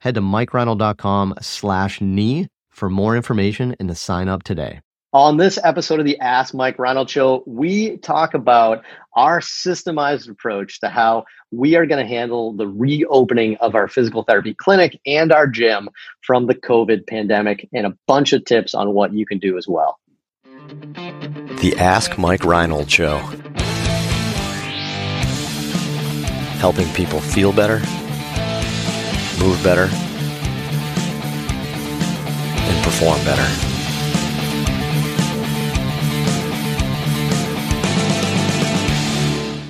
Head to mikereinold.com slash knee for more information and to sign up today. On this episode of the Ask Mike Reinold Show, we talk about our systemized approach to how we are going to handle the reopening of our physical therapy clinic and our gym from the COVID pandemic and a bunch of tips on what you can do as well. The Ask Mike Reinold Show. Helping people feel better move better, and perform better.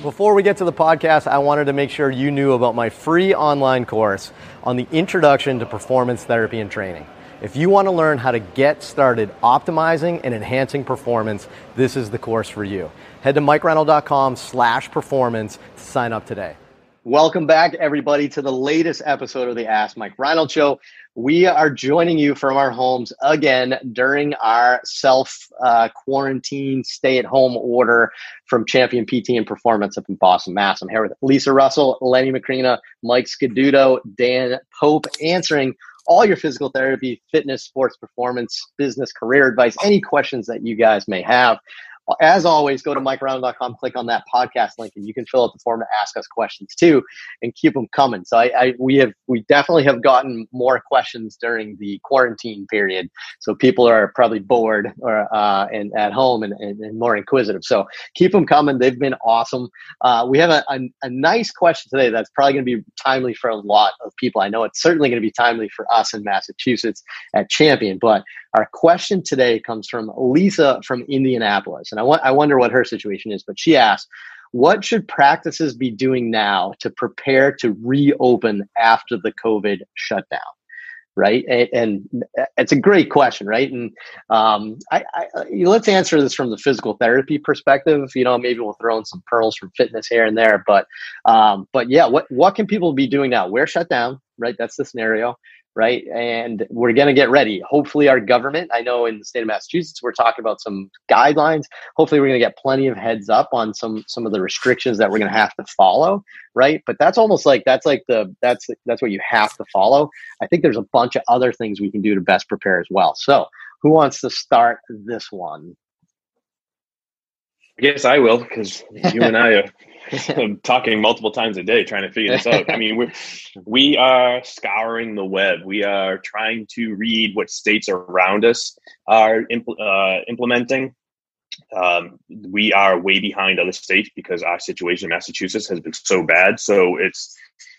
Before we get to the podcast, I wanted to make sure you knew about my free online course on the introduction to performance therapy and training. If you want to learn how to get started optimizing and enhancing performance, this is the course for you. Head to mikereinold.com slash performance to sign up today. Welcome back, everybody, to the latest episode of the Ask Mike Reinold Show. We are joining you from our homes again during our self uh, quarantine stay at home order from Champion PT and Performance up in Boston, Mass. I'm here with Lisa Russell, Lenny Macrina, Mike Scaduto, Dan Pope, answering all your physical therapy, fitness, sports performance, business, career advice, any questions that you guys may have. As always, go to mikereinold.com, click on that podcast link, and you can fill out the form to ask us questions too, and keep them coming. So I, I we have we definitely have gotten more questions during the quarantine period. So people are probably bored or uh, and at home and, and, and, more inquisitive. So keep them coming. They've been awesome. Uh, we have a, a, a nice question today that's probably going to be timely for a lot of people. I know it's certainly going to be timely for us in Massachusetts at Champion, but our question today comes from Lisa from Indianapolis. And I, I wonder what her situation is, but she asked, what should practices be doing now to prepare to reopen after the COVID shutdown? Right. And, and it's a great question. Right. And um, I, I, let's answer this from the physical therapy perspective. You know, maybe we'll throw in some pearls from fitness here and there. But, um, but yeah, what, what can people be doing now? Where shut down? Right. That's the scenario right? And we're going to get ready. Hopefully, our government, I know in the state of Massachusetts, we're talking about some guidelines. Hopefully, we're going to get plenty of heads up on some some of the restrictions that we're going to have to follow, right? But that's almost like that's like the that's that's what you have to follow. I think there's a bunch of other things we can do to best prepare as well. So, who wants to start this one? I guess I will because you and I are talking multiple times a day trying to figure this out. I mean, we we are scouring the web. We are trying to read what states around us are impl- uh, implementing. Um, we are way behind other states because our situation in Massachusetts has been so bad. So it's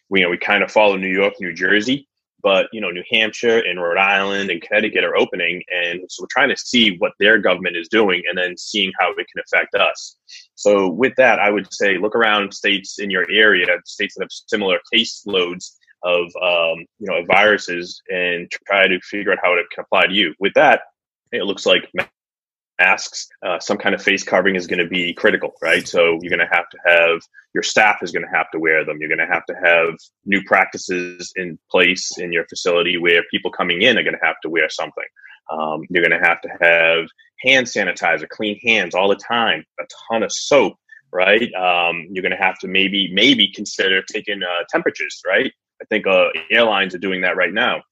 we you know we kind of follow New York, New Jersey, but you know new hampshire and rhode island and connecticut are opening and so we're trying to see what their government is doing and then seeing how it can affect us. So with that i would say look around states in your area states that have similar case loads of um, you know viruses and try to figure out how it can apply to you. With that it looks like masks, uh, some kind of face covering is going to be critical, right? So you're going to have to have your staff is going to have to wear them. You're going to have to have new practices in place in your facility where people coming in are going to have to wear something. Um, you're going to have to have hand sanitizer, clean hands all the time, a ton of soap, right? Um, you're going to have to maybe maybe consider taking uh, temperatures, right? I think uh, airlines are doing that right now.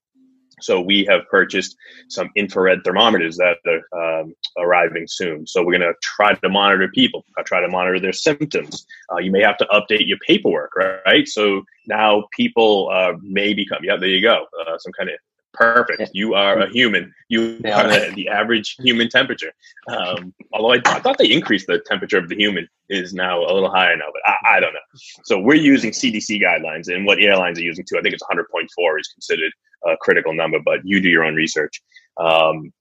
So we have purchased some infrared thermometers that are um, arriving soon. So we're going to try to monitor people, uh, try to monitor their symptoms. Uh, you may have to update your paperwork, right? So now people uh, may become, yeah, there you go, uh, some kind of perfect. You are a human. You are the average human temperature. Um, although I, I, thought they increased the temperature of the human is now a little higher now, but I, I, don't know. So we're using CDC guidelines, and what airlines are using too. I think it's 100.4 is considered a critical number, but you do your own research. Um,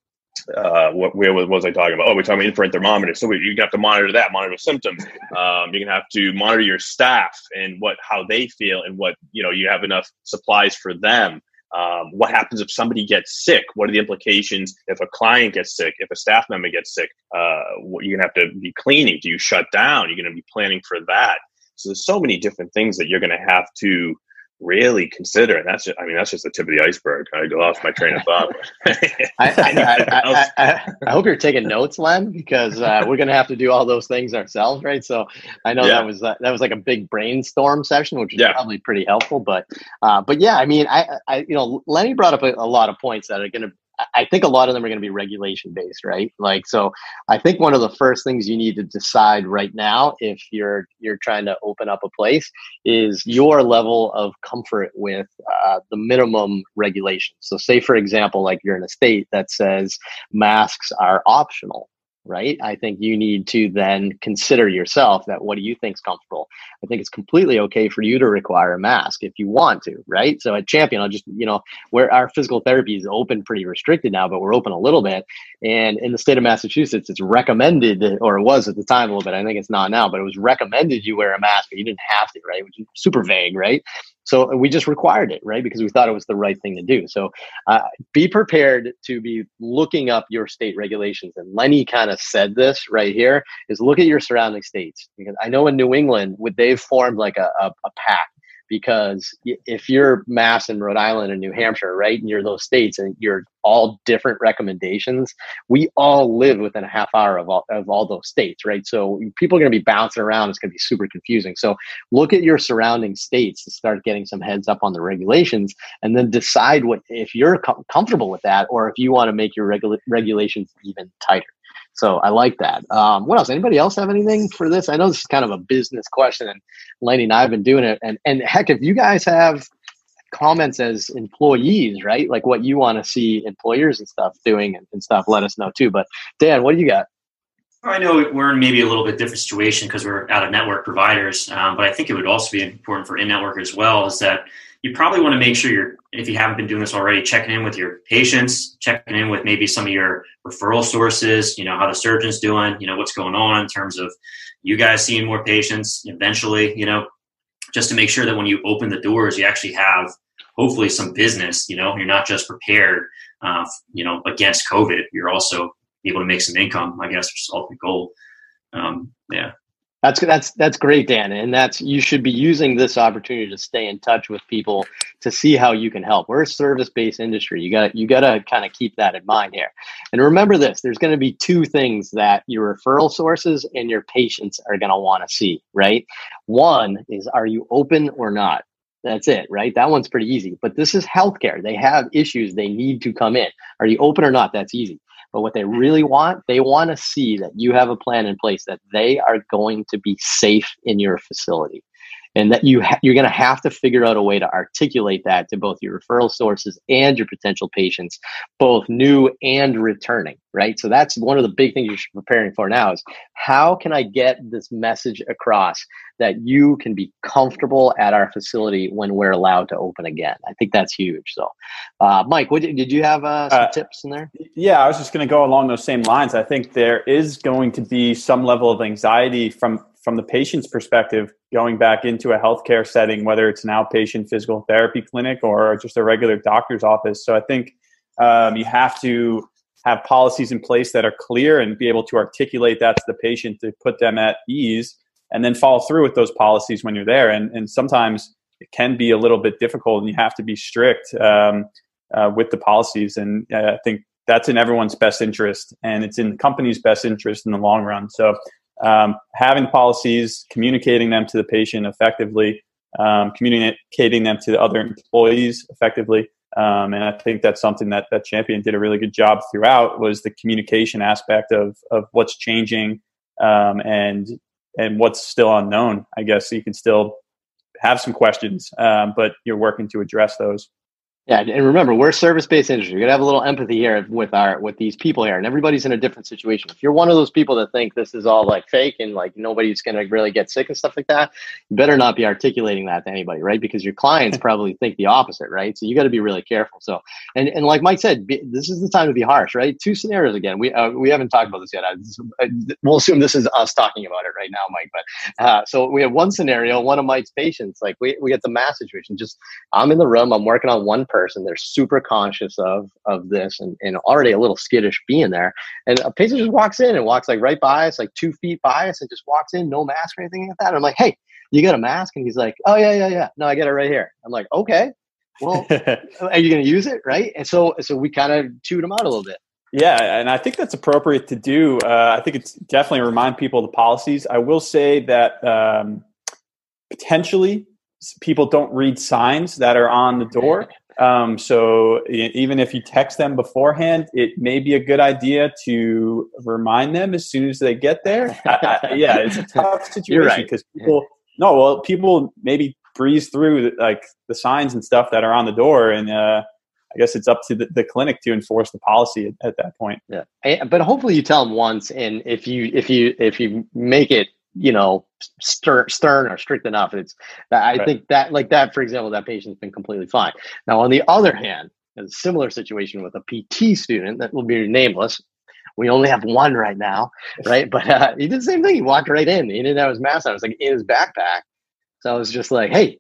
uh, what, where was, was, I talking about? Oh, we're talking about infrared thermometer. So we, you have to monitor that, monitor symptoms. Um, you're gonna have to monitor your staff and what how they feel and what you know you have enough supplies for them. Um, what happens if somebody gets sick? What are the implications if a client gets sick? If a staff member gets sick, uh, you're gonna have to be cleaning. Do you shut down? You're gonna be planning for that. So there's so many different things that you're gonna have to really consider. And that's just, I mean, that's just the tip of the iceberg. I lost my train of thought. I, I, I, I, hope you're taking notes, Len, because uh, we're going to have to do all those things ourselves, right? So I know yeah. that was uh, that was like a big brainstorm session, which is yeah. probably pretty helpful. But uh, but yeah, I mean, I, I you know, Lenny brought up a, a lot of points that are going to I think a lot of them are going to be regulation based, right? Like, so I think one of the first things you need to decide right now, if you're you're trying to open up a place, is your level of comfort with uh, the minimum regulations. So, say for example, like you're in a state that says masks are optional, right? I think you need to then consider yourself that what do you think is comfortable? I think it's completely okay for you to require a mask if you want to, right? So at Champion, I'll just, you know, where our physical therapy is open pretty restricted now, but we're open a little bit. And in the state of Massachusetts, it's recommended, or it was at the time a little bit, I think it's not now, but it was recommended you wear a mask, but you didn't have to, right? Which is super vague, right? So we just required it, right? Because we thought it was the right thing to do. So uh, be prepared to be looking up your state regulations. And Lenny kind of said this right here is look at your surrounding states. Because I know in New England, would they've formed like a, a, a because if you're Mass and Rhode Island and New Hampshire, right, and you're those states and you're all different recommendations, we all live within a half hour of all, of all those states, right? So people are going to be bouncing around. It's going to be super confusing. So look at your surrounding states to start getting some heads up on the regulations and then decide what if you're com- comfortable with that or if you want to make your regula- regulations even tighter. So I like that. Um, what else? Anybody else have anything for this? I know this is kind of a business question, and Lenny and I have been doing it. And and heck, if you guys have comments as employees, right? Like what you want to see employers and stuff doing and, and stuff, let us know too. But Dan, what do you got? I know we're in maybe a little bit different situation because we're out of network providers, um, but I think it would also be important for in-network as well. Is that you probably want to make sure you're, if you haven't been doing this already, checking in with your patients, checking in with maybe some of your referral sources, you know, how the surgeon's doing, you know, what's going on in terms of you guys seeing more patients eventually, you know, just to make sure that when you open the doors, you actually have hopefully some business, you know, you're not just prepared, uh, you know, against COVID, you're also able to make some income, I guess, which is ultimate goal. Um, yeah. That's that's that's great, Dan, and that's you should be using this opportunity to stay in touch with people to see how you can help. We're a service-based industry. You got you got to kind of keep that in mind here, and remember this: there's going to be two things that your referral sources and your patients are going to want to see. Right? One is, are you open or not? That's it, right? That one's pretty easy. But this is healthcare. They have issues. They need to come in. Are you open or not? That's easy. But what they really want, they want to see that you have a plan in place that they are going to be safe in your facility and that you ha- you're going to have to figure out a way to articulate that to both your referral sources and your potential patients both new and returning right? So that's one of the big things you're preparing for now is how can i get this message across that you can be comfortable at our facility when we're allowed to open again? I think that's huge. So uh, mike what, did you have uh, some uh, tips in there? yeah i was just going to go along those same lines. I think there is going to be some level of anxiety from from the patient's perspective, going back into a healthcare setting, whether it's an outpatient physical therapy clinic or just a regular doctor's office. So I think um, you have to have policies in place that are clear and be able to articulate that to the patient to put them at ease and then follow through with those policies when you're there. And, and sometimes it can be a little bit difficult and you have to be strict um, uh, with the policies. And uh, I think that's in everyone's best interest and it's in the company's best interest in the long run. So um, having policies, communicating them to the patient effectively, um, communicating them to the other employees effectively. Um, and I think that's something that that champion did a really good job throughout was the communication aspect of of what's changing um, and and what's still unknown. I guess you can still have some questions, um, but you're working to address those. Yeah, and remember, we're a service-based industry. We gotta have a little empathy here with our with these people here, and everybody's in a different situation. If you're one of those people that think this is all like fake and like nobody's gonna really get sick and stuff like that, you better not be articulating that to anybody, right? Because your clients probably think the opposite, right? So you got to be really careful. So, and and like Mike said, be, this is the time to be harsh, right? Two scenarios again. We uh, we haven't talked about this yet. I, I, we'll assume this is us talking about it right now, Mike. But uh, so we have one scenario. One of Mike's patients, like we we get the mass situation. Just I'm in the room. I'm working on one person. They're super conscious of of this and, and already a little skittish being there. And a patient just walks in and walks like right by us, like two feet by us, and just walks in, no mask or anything like that. And I'm like, hey, you got a mask? And he's like, oh yeah, yeah, yeah. No, I get it right here. I'm like, okay, well, are you going to use it, right? And so so we kind of chewed him out a little bit. Yeah, and I think that's appropriate to do. Uh, I think it's definitely remind people of the policies. I will say that um, potentially people don't read signs that are on the door. Um, so even if you text them beforehand, it may be a good idea to remind them as soon as they get there. I, I, yeah, it's a tough situation because right. people. No, well, people maybe breeze through like the signs and stuff that are on the door, and uh, I guess it's up to the, the clinic to enforce the policy at, at that point. Yeah, but hopefully you tell them once, and if you if you if you make it you know stern, stern or strict enough. It's i right. think that like that for example that patient's been completely fine. Now on the other hand a similar situation with a pt student that will be nameless we only have one right now right? But uh, he did the same thing. He walked right in. He didn't have his mask on. It was like in his backpack. So i was just like hey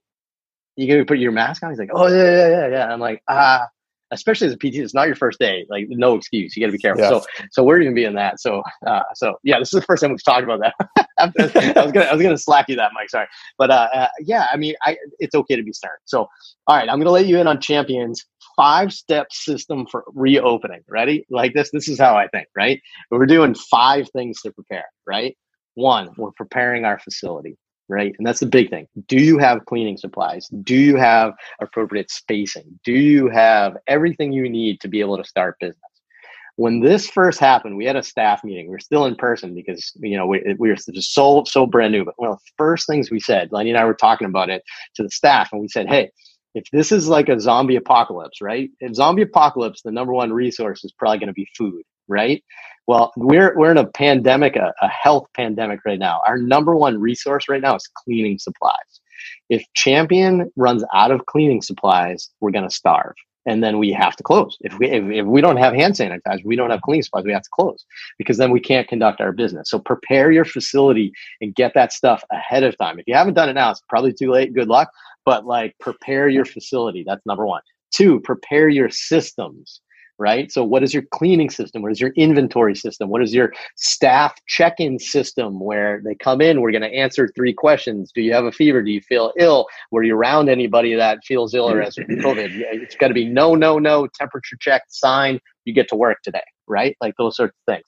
you gonna put your mask on? He's like oh yeah yeah yeah yeah. I'm like ah especially as a PT, it's not your first day. Like no excuse. You got to be careful. So so we're even being that. So uh, so yeah, this is the first time we've talked about that. I was gonna I was gonna slap you that, Mike. Sorry, but uh, uh, yeah, I mean, I it's okay to be stern. So all right, I'm gonna let you in on champions five step system for reopening. Ready? Like this. This is how I think. Right? We're doing five things to prepare. Right? One, we're preparing our facility right? And that's the big thing. Do you have cleaning supplies? Do you have appropriate spacing? Do you have everything you need to be able to start business? When this first happened, we had a staff meeting. We are still in person because you know we, we were just so so brand new. But one of the first things we said, Lenny and I were talking about it to the staff, and we said, "Hey, if this is like a zombie apocalypse, right? If zombie apocalypse, the number one resource is probably going to be food, right? Well, we're we're in a pandemic, a, a health pandemic right now. Our number one resource right now is cleaning supplies. If Champion runs out of cleaning supplies, we're going to starve and then we have to close. If we if, if, we don't have hand sanitizer, we don't have cleaning supplies, we have to close because then we can't conduct our business. So prepare your facility and get that stuff ahead of time. If you haven't done it now, it's probably too late. Good luck. But like prepare your facility. That's number one. Two, prepare your systems right? So, what is your cleaning system? What is your inventory system? What is your staff check in system where they come in? We're going to answer three questions Do you have a fever? Do you feel ill? Were you around anybody that feels ill or has mm-hmm. COVID? It's got to be no, no, no, temperature check, sign, you get to work today, right? Like those sorts of things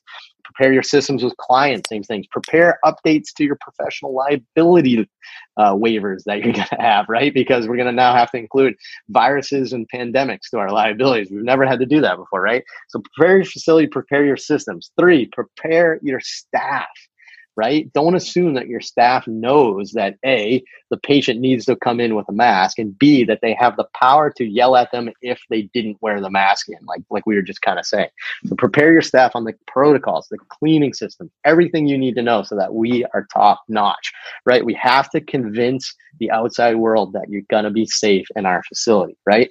prepare your systems with clients, same things. Prepare updates to your professional liability uh, waivers that you're going to have, right? Because we're going to now have to include viruses and pandemics to our liabilities. We've never had to do that before, right? So prepare your facility, prepare your systems. Three, prepare your staff right? Don't assume that your staff knows that A, the patient needs to come in with a mask, and B, that they have the power to yell at them if they didn't wear the mask in, like, like we were just kind of saying. So prepare your staff on the protocols, the cleaning system, everything you need to know so that we are top notch, right? We have to convince the outside world that you're going to be safe in our facility, right?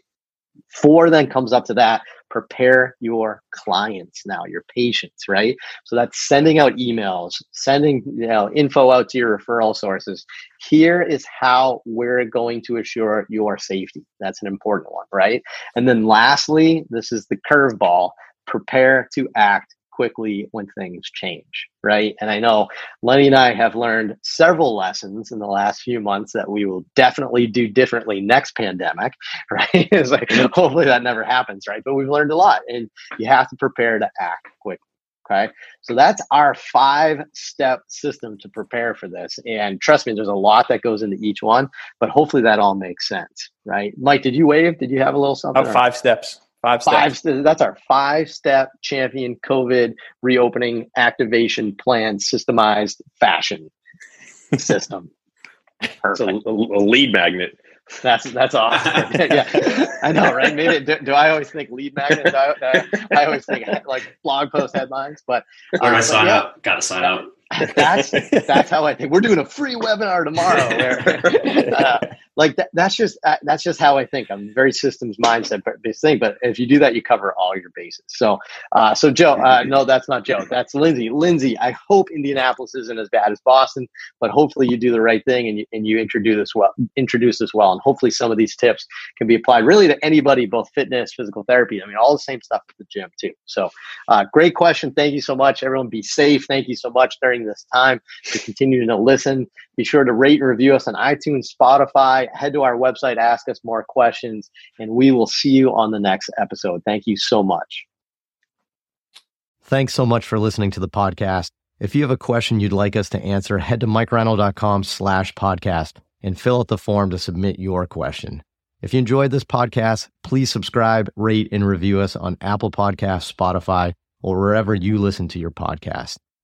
Four then comes up to that prepare your clients now, your patients, right? So that's sending out emails, sending you know info out to your referral sources. Here is how we're going to assure your safety. That's an important one, right? And then lastly, this is the curveball. Prepare to act quickly when things change, right? And I know Lenny and I have learned several lessons in the last few months that we will definitely do differently next pandemic, right? it's like hopefully that never happens, right? But we've learned a lot and you have to prepare to act quickly. Okay. So that's our five step system to prepare for this. And trust me, there's a lot that goes into each one, but hopefully that all makes sense. Right. Mike, did you wave? Did you have a little something? Oh, five steps. Five steps. Five, that's our five step champion COVID reopening activation plan systemized fashion system. Perfect. It's a, a, lead magnet. That's that's awesome. yeah, I know, right? Maybe do, do, I always think lead magnets? I, I, I, always think like blog post headlines, but um, I sign yeah, up. Got to sign up. That's that's how I think. We're doing a free webinar tomorrow. Where, uh, like that, that's just uh, that's just how I think. I'm very systems mindset based thing. But if you do that, you cover all your bases. So, uh, so Joe, uh, no, that's not Joe. That's Lindsay. Lindsay, I hope Indianapolis isn't as bad as Boston, but hopefully you do the right thing and you and you introduce this well, introduce this well, and hopefully some of these tips can be applied really to anybody, both fitness, physical therapy. I mean, all the same stuff at the gym too. So, uh, great question. Thank you so much. Everyone, be safe. Thank you so much during this time to continue to listen. Be sure to rate and review us on iTunes, Spotify. Head to our website, ask us more questions, and we will see you on the next episode. Thank you so much. Thanks so much for listening to the podcast. If you have a question you'd like us to answer, head to mikereinold.com slash podcast and fill out the form to submit your question. If you enjoyed this podcast, please subscribe, rate, and review us on Apple Podcasts, Spotify, or wherever you listen to your podcast.